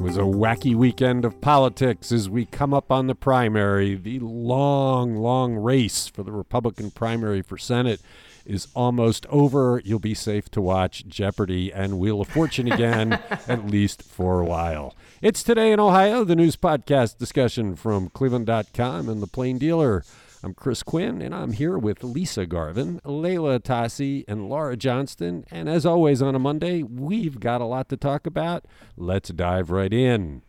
It was a wacky weekend of politics as we come up on the primary. The long, long race for the Republican primary for Senate is almost over. You'll be safe to watch Jeopardy and Wheel of Fortune again, at least for a while. It's Today in Ohio, the news podcast discussion from Cleveland.com and The Plain Dealer. I'm Chris Quinn, and I'm here with Lisa Garvin, Leila Atassi, and Laura Johnston. And as always on a Monday, we've got a lot to talk about. Let's dive right in.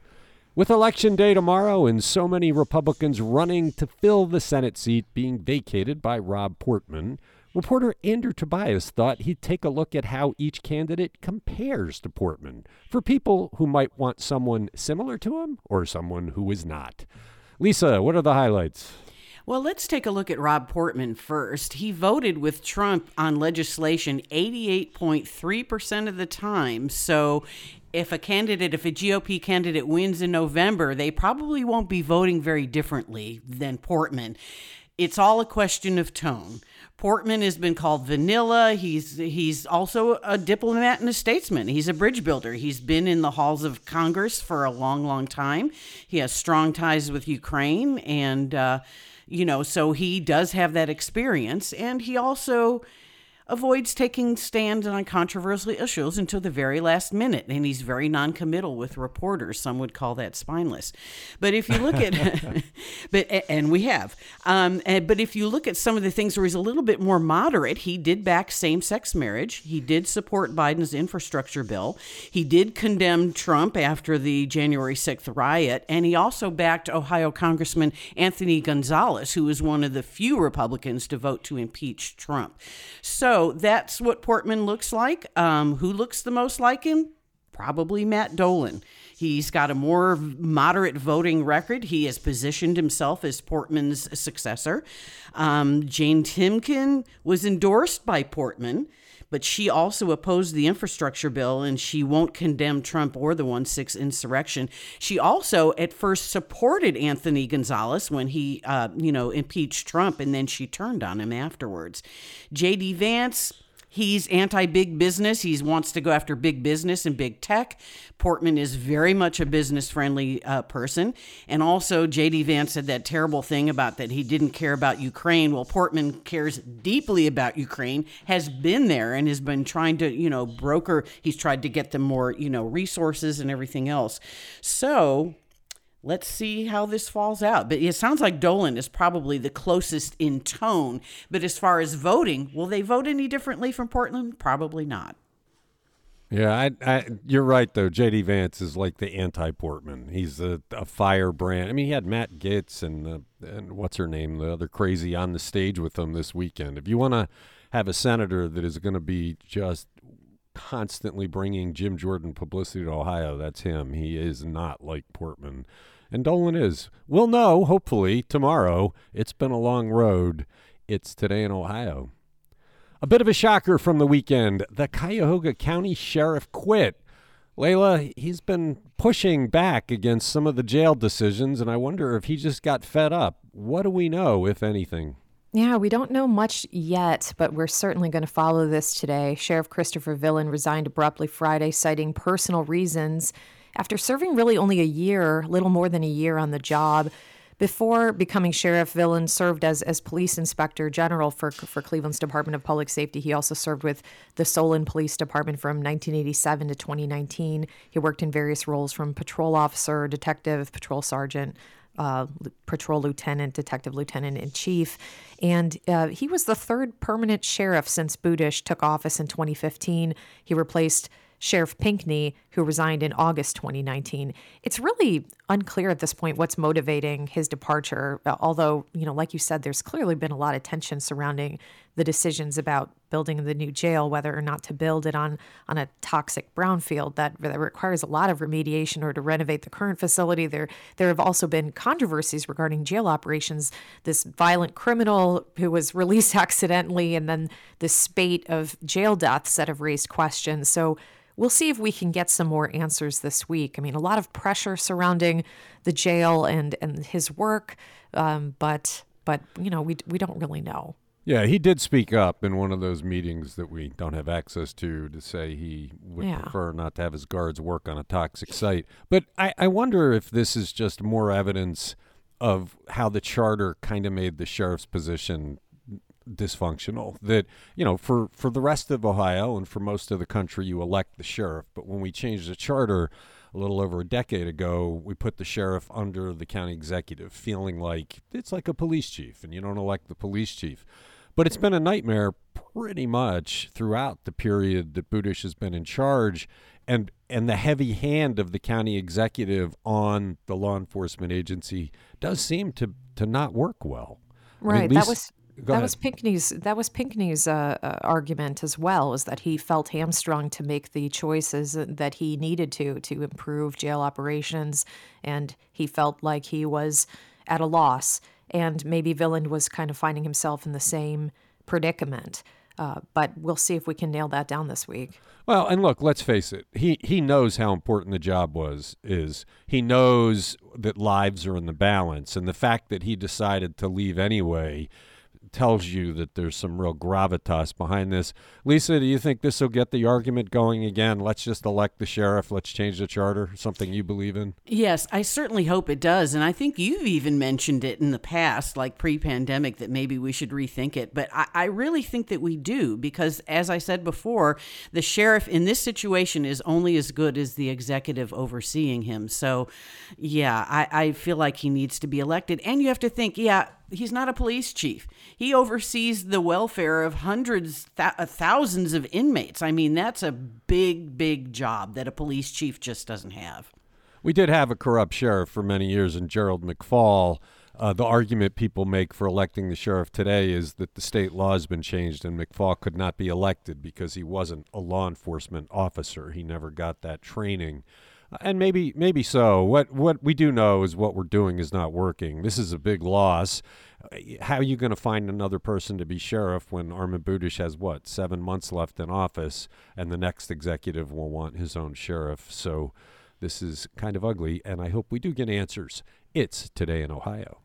With Election Day tomorrow and so many Republicans running to fill the Senate seat being vacated by Rob Portman, reporter Andrew Tobias thought he'd take a look at how each candidate compares to Portman for people who might want someone similar to him or someone who is not. Lisa, what are the highlights? Well, let's take a look at Rob Portman first. He voted with Trump on legislation 88.3% of the time. So if a candidate, if a GOP candidate wins in November, they probably won't be voting very differently than Portman. It's all a question of tone. Portman has been called vanilla. He's he's also a diplomat and a statesman. He's a bridge builder. He's been in the halls of Congress for a long, long time. He has strong ties with Ukraine, and uh, you know, so he does have that experience, and he also avoids taking stands on controversial issues until the very last minute, and he's very noncommittal with reporters. Some would call that spineless. But if you look at, but and we have, um, and, but if you look at some of the things where he's a little bit more moderate, he did back same-sex marriage. He did support Biden's infrastructure bill. He did condemn Trump after the January 6th riot, and he also backed Ohio Congressman Anthony Gonzalez, who was one of the few Republicans to vote to impeach Trump. So so that's what Portman looks like. Um, who looks the most like him? Probably Matt Dolan. He's got a more moderate voting record. He has positioned himself as Portman's successor. Um, Jane Timken was endorsed by Portman but she also opposed the infrastructure bill and she won't condemn Trump or the 1 6 insurrection. She also at first supported Anthony Gonzalez when he, uh, you know, impeached Trump and then she turned on him afterwards. J.D. Vance, He's anti big business. He wants to go after big business and big tech. Portman is very much a business friendly uh, person. And also, J.D. Vance said that terrible thing about that he didn't care about Ukraine. Well, Portman cares deeply about Ukraine, has been there, and has been trying to, you know, broker. He's tried to get them more, you know, resources and everything else. So, let's see how this falls out. But it sounds like Dolan is probably the closest in tone. But as far as voting, will they vote any differently from Portman? Probably not. Yeah, I, I, you're right though. J.D. Vance is like the anti-Portman. He's a, a firebrand. I mean, he had Matt Gaetz and uh, and what's her name, the other crazy, on the stage with him this weekend. If you want to have a senator that is going to be just constantly bringing Jim Jordan publicity to Ohio, that's him. He is not like Portman. And Dolan is. We'll know, hopefully, tomorrow. It's been a long road. It's today in Ohio. A bit of a shocker from the weekend. The Cuyahoga County Sheriff quit. Leila, he's been pushing back against some of the jail decisions, and I wonder if he just got fed up. What do we know, if anything? Yeah, we don't know much yet, but we're certainly going to follow this today. Sheriff Christopher Viland resigned abruptly Friday, citing personal reasons after serving really only a year, little more than a year on the job. Before becoming sheriff, Viland served as, as police inspector general for, for Cleveland's Department of Public Safety. He also served with the Solon Police Department from 1987 to 2019. He worked in various roles from patrol officer, detective, patrol sergeant, uh, patrol lieutenant, detective lieutenant in chief. And uh, he was the third permanent sheriff since Budish took office in 2015. He replaced Sheriff Pinkney, who resigned in August 2019. It's really unclear at this point what's motivating his departure, uh, although, you know, like you said, there's clearly been a lot of tension surrounding the decisions about building the new jail, whether or not to build it on, on a toxic brownfield that, that requires a lot of remediation or to renovate the current facility. There, there have also been controversies regarding jail operations. This violent criminal who was released accidentally, and then the spate of jail deaths that have raised questions. So, we'll see if we can get some more answers this week. I mean, a lot of pressure surrounding the jail and and his work, um, but but you know we we don't really know. Yeah, he did speak up in one of those meetings that we don't have access to to say he would Yeah. prefer not to have his guards work on a toxic site. But I, I wonder if this is just more evidence of how the charter kind of made the sheriff's position dysfunctional that you know for for the rest of ohio and for most of the country you elect the sheriff but when we changed the charter a little over a decade ago we put the sheriff under the county executive feeling like it's like a police chief and you don't elect the police chief but it's been a nightmare pretty much throughout the period that Budish has been in charge and and the heavy hand of the county executive on the law enforcement agency does seem to to not work well I mean, Right. that was that ahead. was Pinkney's that was Pinkney's uh, uh, argument as well, is that he felt hamstrung to make the choices that he needed to to improve jail operations, and he felt like he was at a loss. And maybe Viland was kind of finding himself in the same predicament. Uh, but we'll see if we can nail that down this week. Well, and look, let's face it. He he knows how important the job was is. He knows that lives are in the balance and the fact that he decided to leave anyway tells you that there's some real gravitas behind this. Lisa, do you think this will get the argument going again? Let's just elect the sheriff, let's change the charter, something you believe in? Yes, I certainly hope it does. And I think you've even mentioned it in the past, like pre pandemic, that maybe we should rethink it. But I, I really think that we do because, as I said before, the sheriff in this situation is only as good as the executive overseeing him. So, yeah, I, I feel like he needs to be elected. And you have to think, yeah, he's not a police chief. He oversees the welfare of hundreds, th- uh, thousands of inmates. I mean, that's a big, big job that a police chief just doesn't have. We did have a corrupt sheriff for many years in Gerald McFaul. Uh, the argument people make for electing the sheriff today is that the state law has been changed and McFaul could not be elected because he wasn't a law enforcement officer. He never got that training. And maybe, maybe so. What what we do know is what we're doing is not working. This is a big loss. How are you going to find another person to be sheriff when Armond Budish has what seven months left in office, and the next executive will want his own sheriff? So this is kind of ugly, and I hope we do get answers. It's today in Ohio.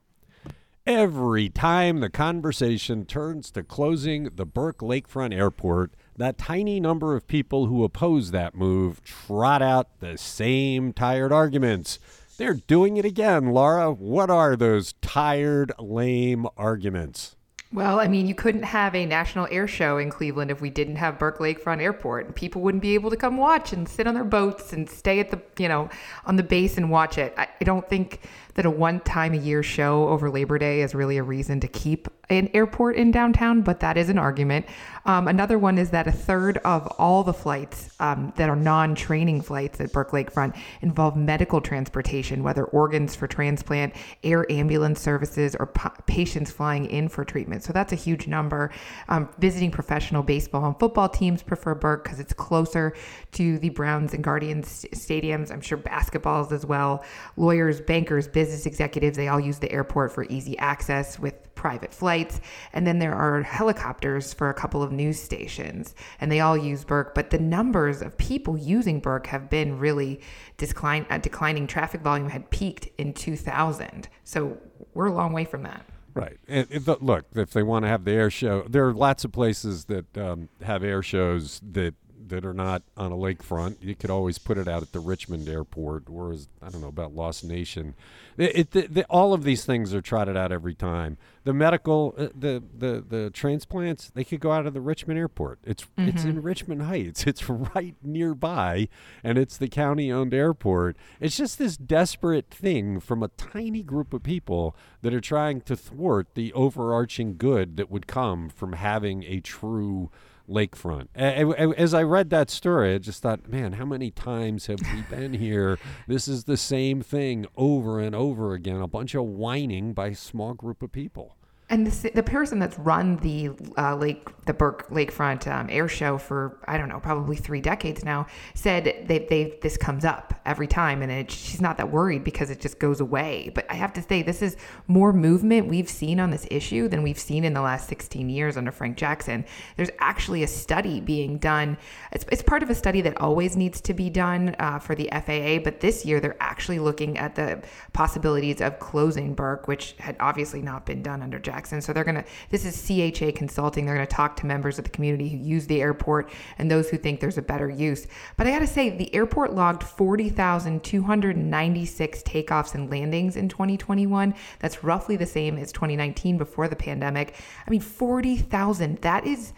Every time the conversation turns to closing the Burke Lakefront Airport, that tiny number of people who oppose that move trot out the same tired arguments. They're doing it again, Laura. What are those tired, lame arguments? Well, I mean, you couldn't have a national air show in Cleveland if we didn't have Burke Lakefront Airport. People wouldn't be able to come watch and sit on their boats and stay at the, you know, on the base and watch it. I, I don't think that a one time a year show over Labor Day is really a reason to keep an airport in downtown, but that is an argument. Um, another one is that a third of all the flights um, that are non training flights at Burke Lakefront involve medical transportation, whether organs for transplant, air ambulance services, or pa- patients flying in for treatment. So that's a huge number. Um, visiting professional baseball and football teams prefer Burke because it's closer to the Browns and Guardians st- stadiums. I'm sure basketballs as well. Lawyers, bankers, business executives, they all use the airport for easy access with private flights. And then there are helicopters for a couple of news stations, and they all use Burke. But the numbers of people using Burke have been really decline, uh, declining. Traffic volume had peaked in 2000. So we're a long way from that. Right. And look, if they want to have the air show, there are lots of places that um, have air shows that that are not on a lakefront. You could always put it out at the Richmond airport, or as, I don't know about Lost Nation. It, it, the, all of these things are trotted out every time. The medical, uh, the the the transplants, they could go out of the Richmond airport. It's it's in Richmond Heights. It's right nearby, and it's the county-owned airport. It's just this desperate thing from a tiny group of people that are trying to thwart the overarching good that would come from having a true lakefront. As I read that story, I just thought, man, how many times have we been here? This is the same thing over and over again. A bunch of whining by a small group of people. And the, the person that's run the uh, lake, the Burke Lakefront um, Air Show for I don't know, probably three decades now, said they, they this comes up every time, and it, she's not that worried because it just goes away. But I have to say, this is more movement we've seen on this issue than we've seen in the last 16 years under Frank Jackson. There's actually a study being done. It's, it's part of a study that always needs to be done uh, for the FAA, but this year they're actually looking at the possibilities of closing Burke, which had obviously not been done under Jackson. Jackson. So they're going to, this is CHA Consulting. They're going to talk to members of the community who use the airport and those who think there's a better use. But I got to say, the airport logged 40,296 takeoffs and landings in 2021. That's roughly the same as 2019 before the pandemic. I mean, 40,000. That is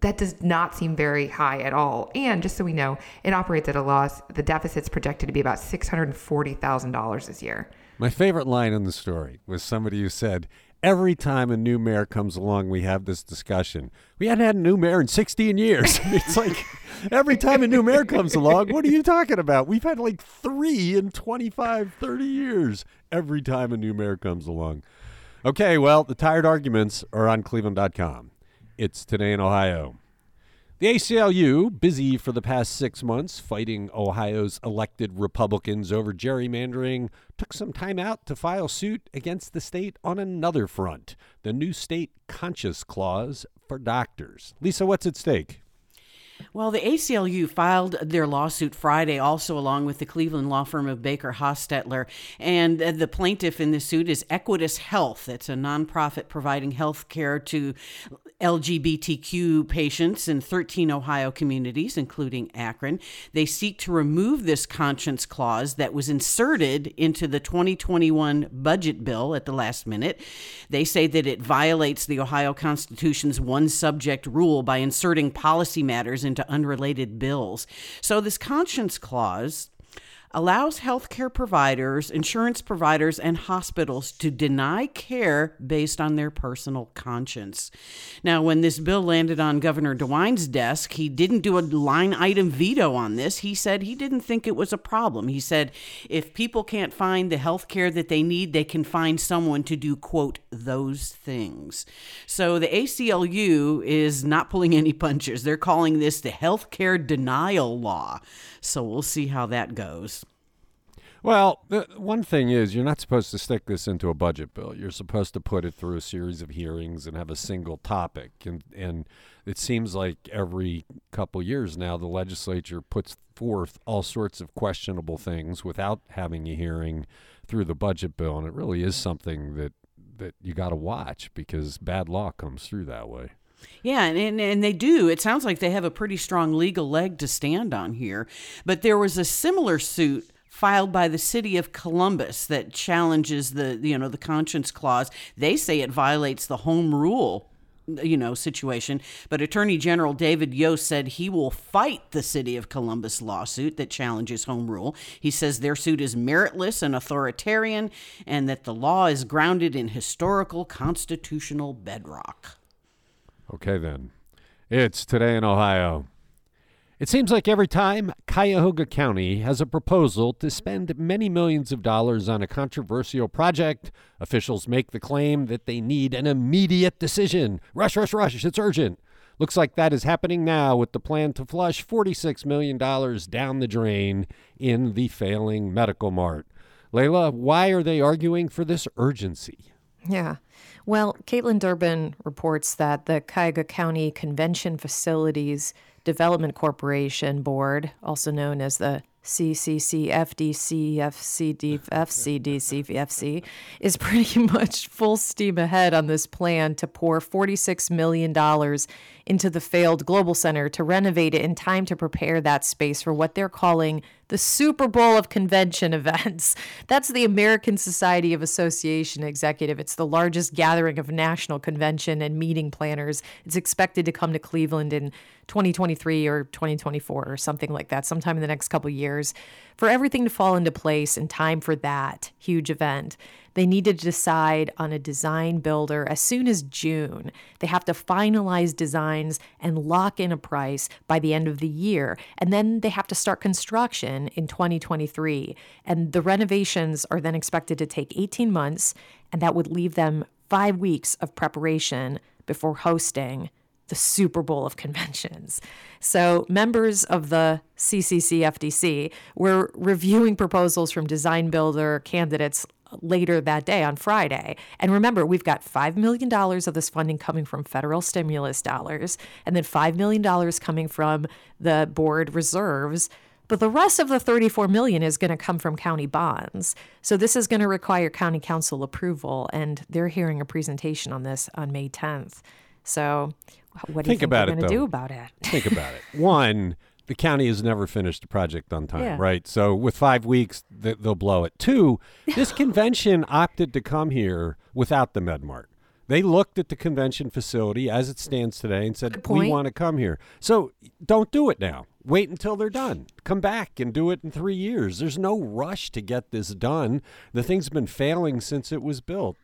that does not seem very high at all. And just so we know, it operates at a loss. The deficit's projected to be about $640,000 this year. My favorite line in the story was somebody who said, Every time a new mayor comes along, we have this discussion. We hadn't had a new mayor in 16 years. it's like every time a new mayor comes along, what are you talking about? We've had like three in 25, 30 years every time a new mayor comes along. Okay, well, the tired arguments are on cleveland.com. It's Today in Ohio. The ACLU, busy for the past six months fighting Ohio's elected Republicans over gerrymandering, took some time out to file suit against the state on another front the new state conscience clause for doctors. Lisa, what's at stake? Well, the ACLU filed their lawsuit Friday, also along with the Cleveland law firm of Baker Hostetler. And uh, the plaintiff in the suit is Equitas Health. It's a nonprofit providing health care to LGBTQ patients in 13 Ohio communities, including Akron. They seek to remove this conscience clause that was inserted into the 2021 budget bill at the last minute. They say that it violates the Ohio Constitution's one subject rule by inserting policy matters into unrelated bills. So, this conscience clause allows healthcare providers, insurance providers, and hospitals to deny care based on their personal conscience. Now, when this bill landed on Governor DeWine's desk, he didn't do a line item veto on this. He said he didn't think it was a problem. He said if people can't find the health care that they need, they can find someone to do, quote, those things. So the ACLU is not pulling any punches. They're calling this the healthcare denial law. So we'll see how that goes. Well, the one thing is, you're not supposed to stick this into a budget bill. You're supposed to put it through a series of hearings and have a single topic. And and it seems like every couple years now, the legislature puts forth all sorts of questionable things without having a hearing through the budget bill. And it really is something that that you got to watch because bad law comes through that way. Yeah, and, and they do. It sounds like they have a pretty strong legal leg to stand on here. But there was a similar suit filed by the city of Columbus that challenges the you know the conscience clause. They say it violates the home rule you know situation but attorney general david yost said he will fight the city of columbus lawsuit that challenges home rule he says their suit is meritless and authoritarian and that the law is grounded in historical constitutional bedrock Okay, then. It's Today in Ohio. It seems like every time Cuyahoga County has a proposal to spend many millions of dollars on a controversial project, officials make the claim that they need an immediate decision. Rush, rush, rush, it's urgent. Looks like that is happening now with the plan to flush $46 million down the drain in the failing medical mart. Leila, why are they arguing for this urgency? Yeah. Well, Kaitlin Durbin reports that the Cuyahoga County Convention Facilities Development Corporation Board, also known as the CCC, FDC, FCD, FCDC, FCFC, is pretty much full steam ahead on this plan to pour $46 million into the failed Global Center to renovate it in time to prepare that space for what they're calling the Super Bowl of convention events. That's the American Society of Association Executive. It's the largest gathering of national convention and meeting planners. It's expected to come to Cleveland in 2023 or 2024 or something like that, sometime in the next couple years. For everything to fall into place in time for that huge event, they need to decide on a design builder as soon as June. They have to finalize designs and lock in a price by the end of the year. And then they have to start construction in 2023. And the renovations are then expected to take 18 months, and that would leave them five weeks of preparation before hosting the Super Bowl of conventions. So, members of the CCCFDC were reviewing proposals from design builder candidates later that day on Friday. And remember, we've got $5 million of this funding coming from federal stimulus dollars, and then $5 million coming from the board reserves But the rest of the 34 million is going to come from county bonds. So this is going to require county council approval and they're hearing a presentation on this on May 10th. So what do Think you think about they're going to do about it? Think about it. One, the county has never finished a project on time, Yeah. right? So with five weeks, th- they'll blow it. Two, this convention opted to come here without the MedMart. They looked at the convention facility as it stands today and said, "We want to come here." So don't do it now. Wait until they're done. Come back and do it in three years. There's no rush to get this done. The thing's been failing since it was built.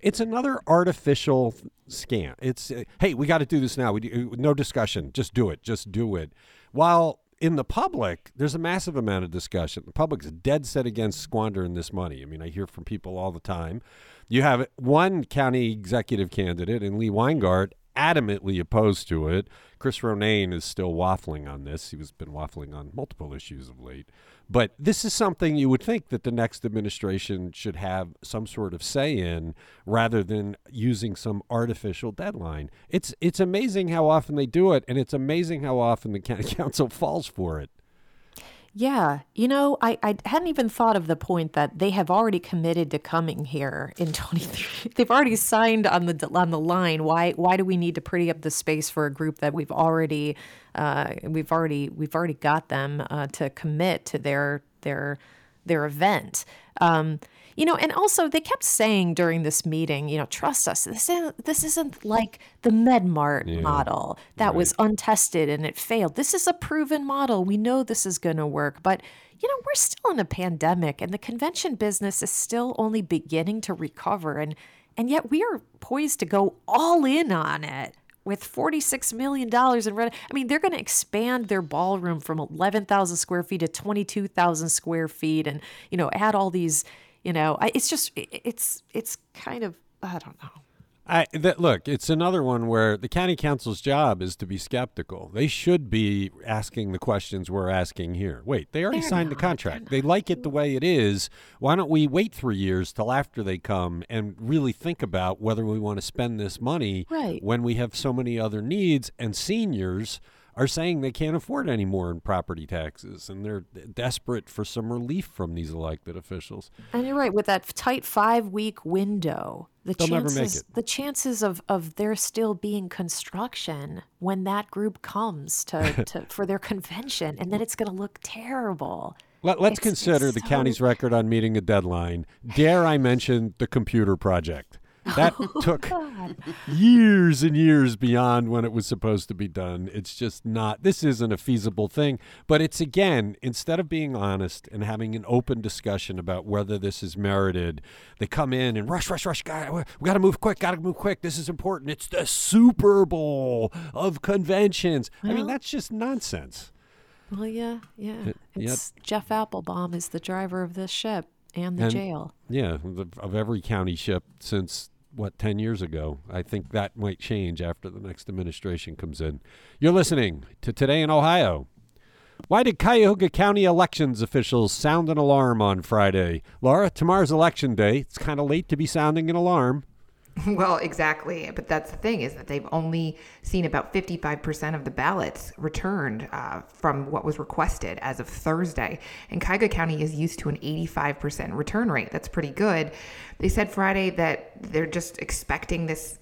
It's another artificial scam. It's hey, we got to do this now. We do, no discussion. Just do it. Just do it. While in the public, there's a massive amount of discussion. The public's dead set against squandering this money. I mean, I hear from people all the time. You have one county executive candidate in Lee Weingart adamantly opposed to it. Chris Ronayne is still waffling on this. He was been waffling on multiple issues of late. But this is something you would think that the next administration should have some sort of say in rather than using some artificial deadline. It's it's amazing how often they do it and it's amazing how often the county council falls for it. Yeah, you know, I, I hadn't even thought of the point that they have already committed to coming here in 23. They've already signed on the on the line. Why why do we need to pretty up the space for a group that we've already uh, we've already we've already got them uh, to commit to their their their event. Um, you know, and also they kept saying during this meeting, you know, trust us. This isn't this isn't like the MedMart model that was untested and it failed. This is a proven model. We know this is going to work, but you know, we're still in a pandemic and the convention business is still only beginning to recover and and yet we are poised to go all in on it with $46 million in rent. I mean, they're going to expand their ballroom from 11,000 square feet to 22,000 square feet and, you know, add all these, you know, I, it's just, it- it's, it's kind of, I don't know. I that look, it's another one where the county council's job is to be skeptical. They should be asking the questions we're asking here. Wait, they already They're signed the not, they're contract. They like it the way it is. Why don't we wait three years till after they come and really think about whether we want to spend this money Right. when we have so many other needs and seniors are saying they can't afford any more in property taxes and they're desperate for some relief from these elected officials. And you're right with that tight five week window. The They'll chances, the chances of, of there still being construction when that group comes to, to for their convention, and then it's going to look terrible. Let, let's It's- consider the so- county's record on meeting a deadline. Dare I mention the computer project? That Oh, took years and years beyond when it was supposed to be done. It's just not, this isn't a feasible thing. But it's again, instead of being honest and having an open discussion about whether this is merited, they come in and rush, rush, rush. Got, we got to move quick, got to move quick. This is important. It's the Super Bowl of conventions. I mean, that's just nonsense. Well, yeah, yeah. yep. It's Jeff Applebaum is the driver of this ship and the And- jail. Yeah, the, of every county ship since what 10 years ago. I think that might change after the next administration comes in. You're listening to Today in Ohio. Why did Cuyahoga County elections officials sound an alarm on Friday? Laura, tomorrow's election day. It's kind of late to be sounding an alarm. Well, exactly. But that's the thing is that they've only seen about 55% of the ballots returned uh, from what was requested as of Thursday. And Cuyahoga County is used to an 85% return rate. That's pretty good. They said Friday that they're just expecting this.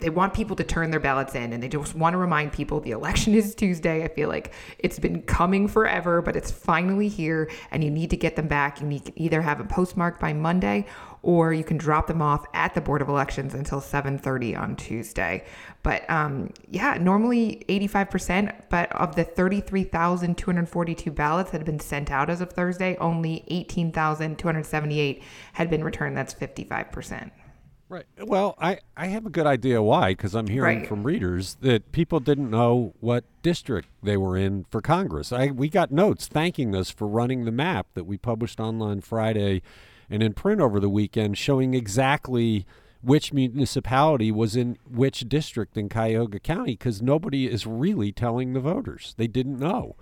They, want people to turn their ballots in and they just want to remind people the election is Tuesday. I feel like it's been coming forever, but it's finally here and you need to get them back. You need either have them postmarked by Monday or you can drop them off at the Board of Elections until 7:30 on Tuesday. But um, yeah, normally 85%, but of the 33,242 ballots that had been sent out as of Thursday, only 18,278 had been returned. That's 55%. Right. Well, I, I have a good idea why, because I'm hearing Right. from readers that people didn't know what district they were in for Congress. I, we got notes thanking us for running the map that we published online Friday and in print over the weekend showing exactly which municipality was in which district in Cuyahoga County because nobody is really telling the voters. They didn't know.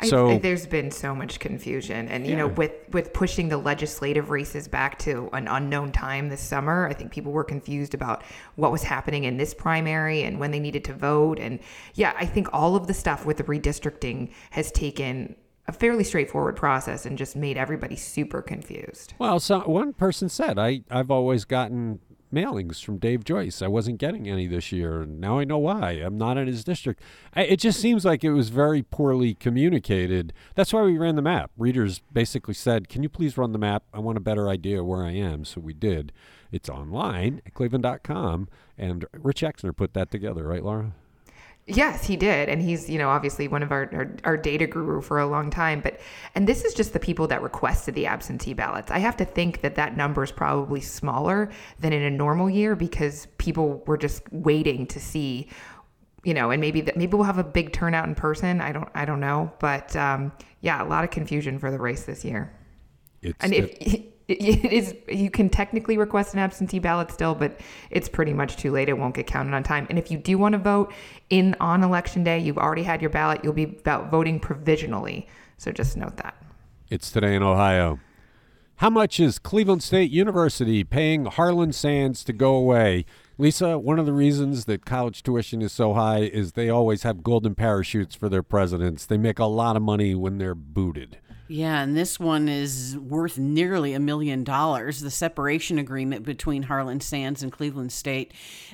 I, So I- there's been so much confusion, and you know, with with pushing the legislative races back to an unknown time this summer, I think people were confused about what was happening in this primary and when they needed to vote. And yeah, I think all of the stuff with the redistricting has taken a fairly straightforward process and just made everybody super confused. Well, so one person said, I, I've always gotten mailings from Dave Joyce. I wasn't getting any this year. and Now I know why. I'm not in his district. It just seems like it was very poorly communicated. That's why we ran the map. Readers basically said, Can you please run the map? I want a better idea where I am. So we did. It's online at cleveland.com. And Rich Exner put that together, right, Laura? Yes, he did. And he's, you know, obviously one of our, our, our, data guru for a long time. But, and this is just the people that requested the absentee ballots. I have to think that that number is probably smaller than in a normal year because people were just waiting to see, you know, and maybe that maybe we'll have a big turnout in person. I don't, I don't know. But um, yeah, a lot of confusion for the race this year. It's and if, it is you can technically request an absentee ballot still but it's pretty much too late. It won't get counted on time. And if you do want to vote in on election day you've already had your ballot you'll be about voting provisionally. So just note that. It's today in ohio. How much is cleveland state university paying harlan sands to go away? Lisa one of the reasons that college tuition is so high is they always have golden parachutes for their presidents. They make a lot of money when they're booted yeah, and this one is worth nearly a million dollars. The separation agreement between Harlan Sands and Cleveland State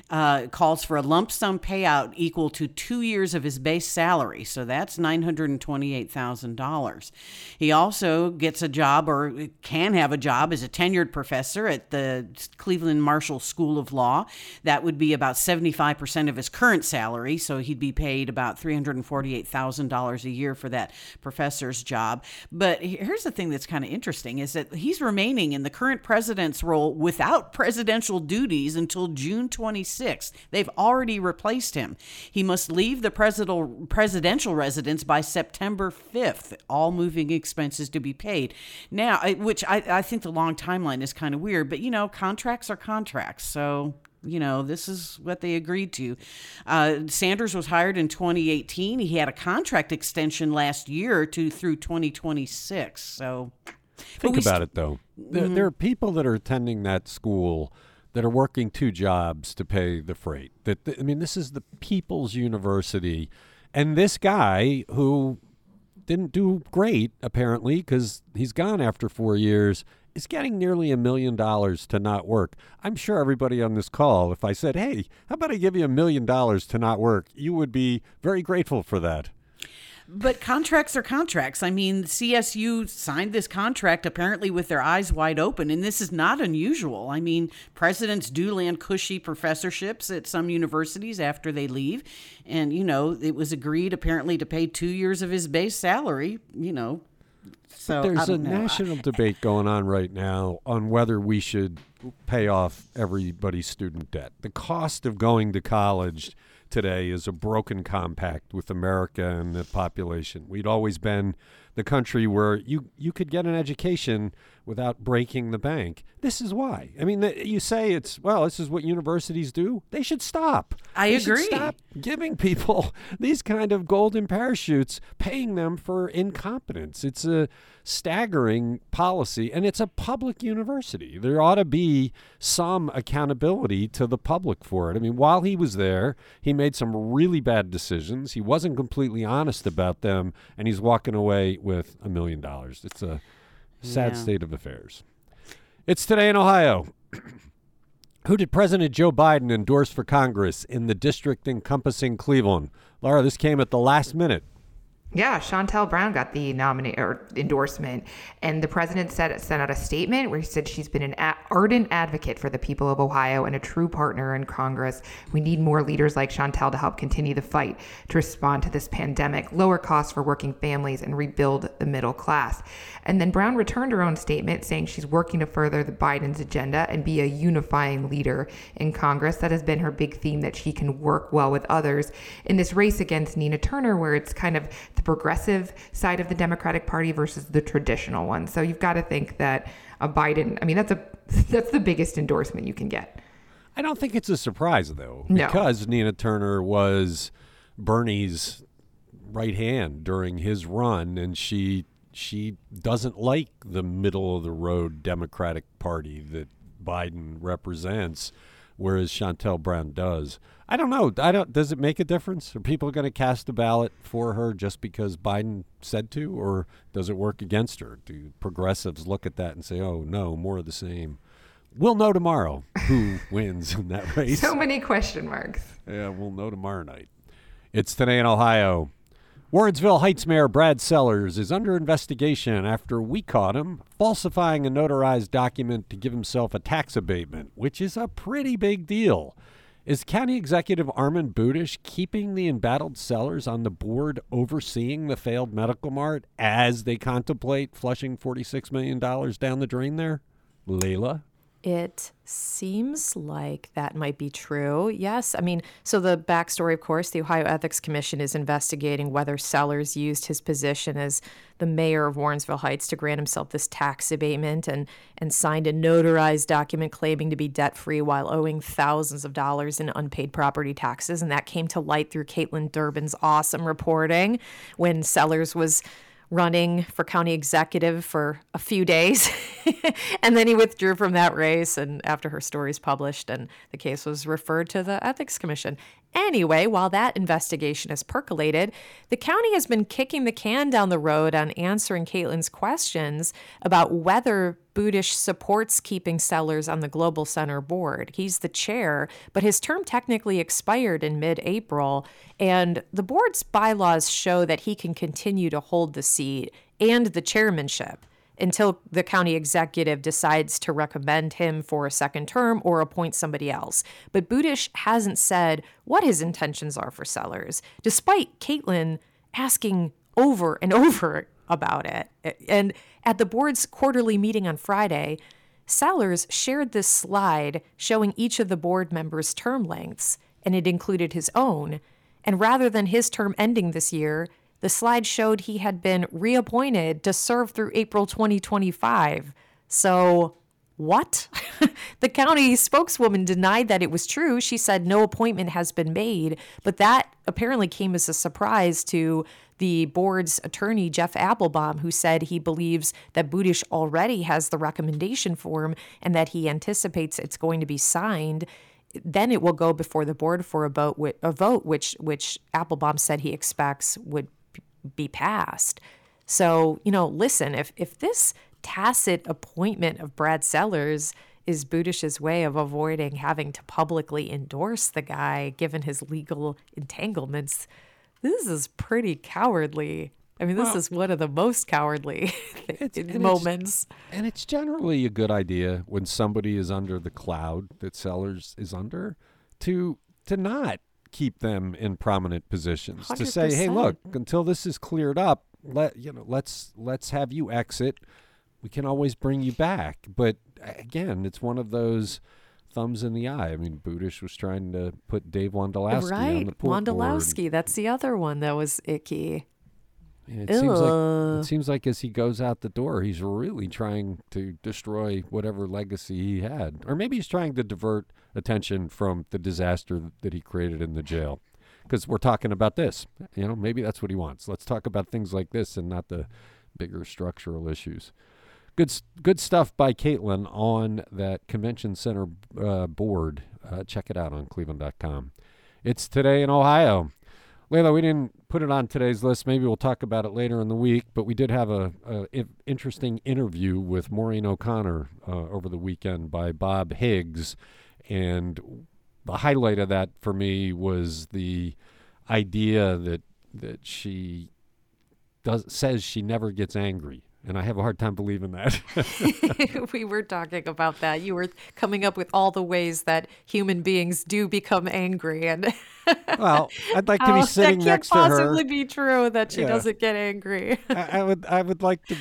uh, calls for a lump sum payout equal to two years of his base salary, so that's $928,000. He also gets a job or can have a job as a tenured professor at the Cleveland Marshall School of Law. That would be about 75% of his current salary, so he'd be paid about $348,000 a year for that professor's job. Here's the thing that's kind of interesting is that he's remaining in the current president's role without presidential duties until June 26th. They've already replaced him. He must leave the presidential residence by September 5th, all moving expenses to be paid. Now, which I, I think the long timeline is kind of weird, but you know, contracts are contracts. So you know, this is what they agreed to. Uh, Sanders was hired in 2018. He had a contract extension last year to through 2026. So think about st- it though. Mm-hmm. There, there, are people that are attending that school that are working two jobs to pay the freight. That I mean, this is the people's university, and this guy who didn't do great apparently because he's gone after four years is getting nearly a million dollars to not work. I'm sure everybody on this call, if I said, hey, how about I give you a million dollars to not work, you would be very grateful for that. But contracts are contracts. I mean, CSU signed this contract apparently with their eyes wide open, and this is not unusual. I mean, presidents do land cushy professorships at some universities after they leave. And, you know, it was agreed apparently to pay two years of his base salary, you know, so there's a know. national debate going on right now on whether we should pay off everybody's student debt. The cost of going to college today is a broken compact with America and the population. We'd always been the country where you you could get an education without breaking the bank. This is why. I mean, you say it's well, this is what universities do. They should stop. I they agree. stop giving people these kind of golden parachutes, paying them for incompetence. It's a staggering policy, and it's a public university. There ought to be some accountability to the public for it. I mean, while he was there, he made some really bad decisions. He wasn't completely honest about them, and he's walking away with a million dollars. It's a sad yeah. state of affairs. It's today in Ohio. Who did President Joe Biden endorse for Congress in the district encompassing Cleveland? Laura, this came at the last minute. Yeah, Shontel Brown got the nominate or endorsement, and the president said sent out a statement where he said she's been an ardent advocate for the people of Ohio and a true partner in Congress. We need more leaders like Shontel to help continue the fight to respond to this pandemic, lower costs for working families, and rebuild the middle class. And then Brown returned her own statement saying she's working to further the Biden's agenda and be a unifying leader in Congress. That has been her big theme that she can work well with others in this race against Nina Turner, where it's kind of the progressive side of the Democratic Party versus the traditional one. So you've got to think that a Biden, I mean, that's a that's the biggest endorsement you can get. I don't think it's a surprise though, because no. Nina Turner was Bernie's right hand during his run, and she she doesn't like the middle of the road Democratic Party that Biden represents whereas Shontel Brown does. I don't know. I don't. Does it make a difference? Are people going to cast a ballot for her just because Biden said to, or does it work against her? Do progressives look at that and say, "Oh no, more of the same"? We'll know tomorrow who wins in that race. So many question marks. Yeah, we'll know tomorrow night. It's today in Ohio. Warrensville Heights Mayor Brad Sellers is under investigation after we caught him falsifying a notarized document to give himself a tax abatement, which is a pretty big deal. Is County Executive Armond Budish keeping the embattled Sellers on the board overseeing the failed medical mart as they contemplate flushing $46 million down the drain there? Leila? It seems like that might be true. Yes. I mean, so the backstory, of course, the Ohio Ethics Commission is investigating whether Sellers used his position as the mayor of Warrensville Heights to grant himself this tax abatement and, and signed a notarized document claiming to be debt free while owing thousands of dollars in unpaid property taxes. And that came to light through Kaitlin Durbin's awesome reporting when Sellers was running for county executive for a few days. and then he withdrew from that race and after her stories published and the case was referred to the ethics commission. Anyway, while that investigation is percolated, the county has been kicking the can down the road on answering Kaitlin's questions about whether Budish supports keeping Sellers on the Global Center board. He's the chair, but his term technically expired in mid April, and the board's bylaws show that he can continue to hold the seat and the chairmanship until the county executive decides to recommend him for a second term or appoint somebody else. But Budish hasn't said what his intentions are for Sellers, despite Kaitlin asking over and over about it. And at the board's quarterly meeting on Friday, Sellers shared this slide showing each of the board members' term lengths, and it included his own. And rather than his term ending this year, the slide showed he had been reappointed to serve through April 2025. So, what? the county spokeswoman denied that it was true. She said no appointment has been made, but that apparently came as a surprise to the board's attorney, Jeff Applebaum, who said he believes that Budish already has the recommendation form and that he anticipates it's going to be signed. Then it will go before the board for a vote, a vote which which Applebaum said he expects would be passed. So, you know, listen, if if this tacit appointment of Brad Sellers is Budish's way of avoiding having to publicly endorse the guy given his legal entanglements, this is pretty cowardly. I mean, this well, is one of the most cowardly it's, and moments. It's, and it's generally a good idea when somebody is under the cloud that Sellers is under to to not keep them in prominent positions 100%. to say, "Hey, look, until this is cleared up, let you know, let's let's have you exit. We can always bring you back." But again, it's one of those thumbs in the eye. I mean, Budish was trying to put Dave Wondolowski right. on the port Wondolowski, board. that's the other one that was icky. It seems like it seems like as he goes out the door, he's really trying to destroy whatever legacy he had, or maybe he's trying to divert attention from the disaster that he created in the jail. Because we're talking about this, you know, maybe that's what he wants. Let's talk about things like this and not the bigger structural issues. Good, good stuff by Kaitlin on that convention center uh, board. Uh, check it out on cleveland.com. It's today in Ohio. Leila, we didn't put it on today's list. Maybe we'll talk about it later in the week. But we did have a, a interesting interview with Maureen O'Connor uh, over the weekend by Bob Higgs, and the highlight of that for me was the idea that that she does says she never gets angry and I have a hard time believing that. we were talking about that. You were coming up with all the ways that human beings do become angry, and well, I'd like to be oh, sitting next to her. That can't possibly be true that she yeah. doesn't get angry. I, I, would, I would like to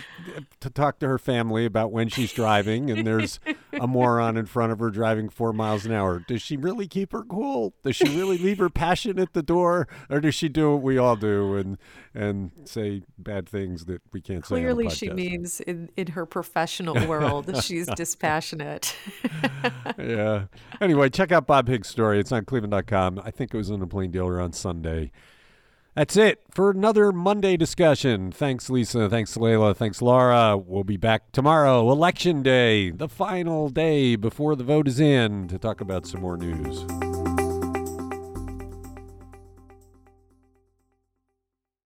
to talk to her family about when she's driving, and there's a moron in front of her driving four miles an hour. Does she really keep her cool? Does she really leave her passion at the door, or does she do what we all do and and say bad things that we can't Clearly say? Clearly, she means in in her professional world, that she's dispassionate. yeah. Anyway, check out Bob Higgs' story. It's on Cleveland.com. I think it was in a plain dealer on Sunday. That's it for another Monday discussion. Thanks, Lisa. Thanks, Leila. Thanks, Laura. We'll be back tomorrow, Election Day, the final day before the vote is in, to talk about some more news.